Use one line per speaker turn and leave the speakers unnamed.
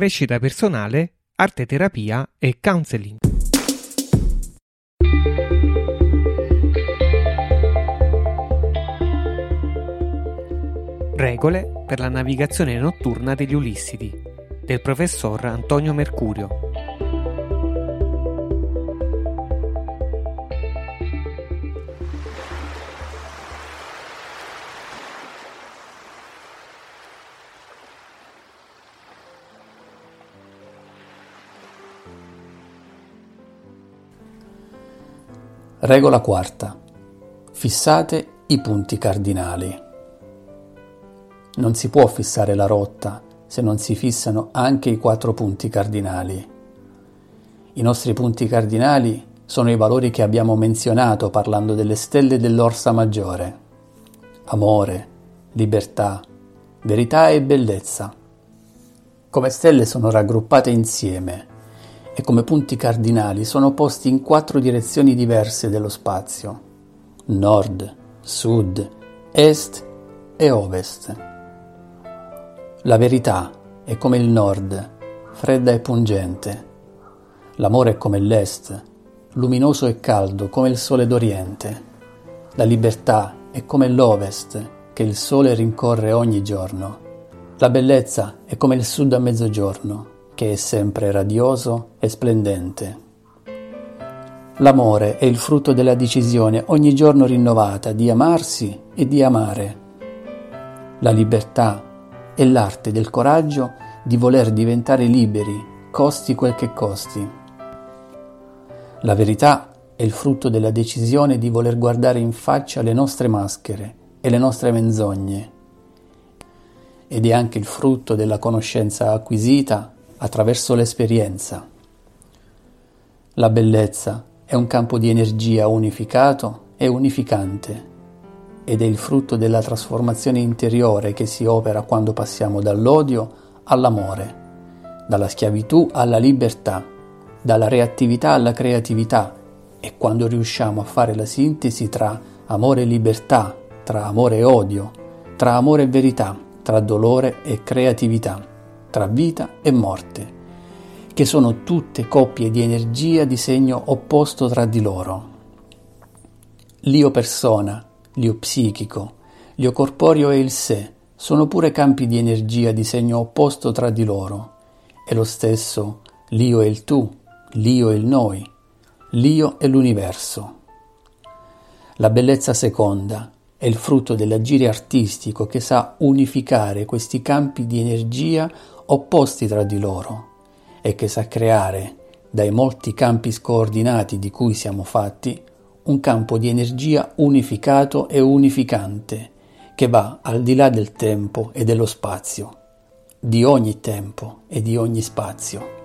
crescita personale, arte terapia e counseling. Regole per la navigazione notturna degli Ulissidi del professor Antonio Mercurio.
Regola quarta. Fissate i punti cardinali. Non si può fissare la rotta se non si fissano anche i quattro punti cardinali. I nostri punti cardinali sono i valori che abbiamo menzionato parlando delle stelle dell'Orsa Maggiore. Amore, libertà, verità e bellezza. Come stelle sono raggruppate insieme e come punti cardinali sono posti in quattro direzioni diverse dello spazio, nord, sud, est e ovest. La verità è come il nord, fredda e pungente. L'amore è come l'est, luminoso e caldo come il sole d'oriente. La libertà è come l'ovest, che il sole rincorre ogni giorno. La bellezza è come il sud a mezzogiorno, che è sempre radioso e splendente. L'amore è il frutto della decisione ogni giorno rinnovata di amarsi e di amare. La libertà è l'arte del coraggio di voler diventare liberi, costi quel che costi. La verità è il frutto della decisione di voler guardare in faccia le nostre maschere e le nostre menzogne. Ed è anche il frutto della conoscenza acquisita attraverso l'esperienza. La bellezza è un campo di energia unificato e unificante ed è il frutto della trasformazione interiore che si opera quando passiamo dall'odio all'amore, dalla schiavitù alla libertà, dalla reattività alla creatività e quando riusciamo a fare la sintesi tra amore e libertà, tra amore e odio, tra amore e verità, tra dolore e creatività tra vita e morte, che sono tutte coppie di energia di segno opposto tra di loro. L'io persona, l'io psichico, l'io corporeo e il sé sono pure campi di energia di segno opposto tra di loro, e lo stesso l'io e il tu, l'io e il noi, l'io e l'universo. La bellezza seconda è il frutto dell'agire artistico che sa unificare questi campi di energia opposti tra di loro e che sa creare, dai molti campi scoordinati di cui siamo fatti, un campo di energia unificato e unificante che va al di là del tempo e dello spazio, di ogni tempo e di ogni spazio.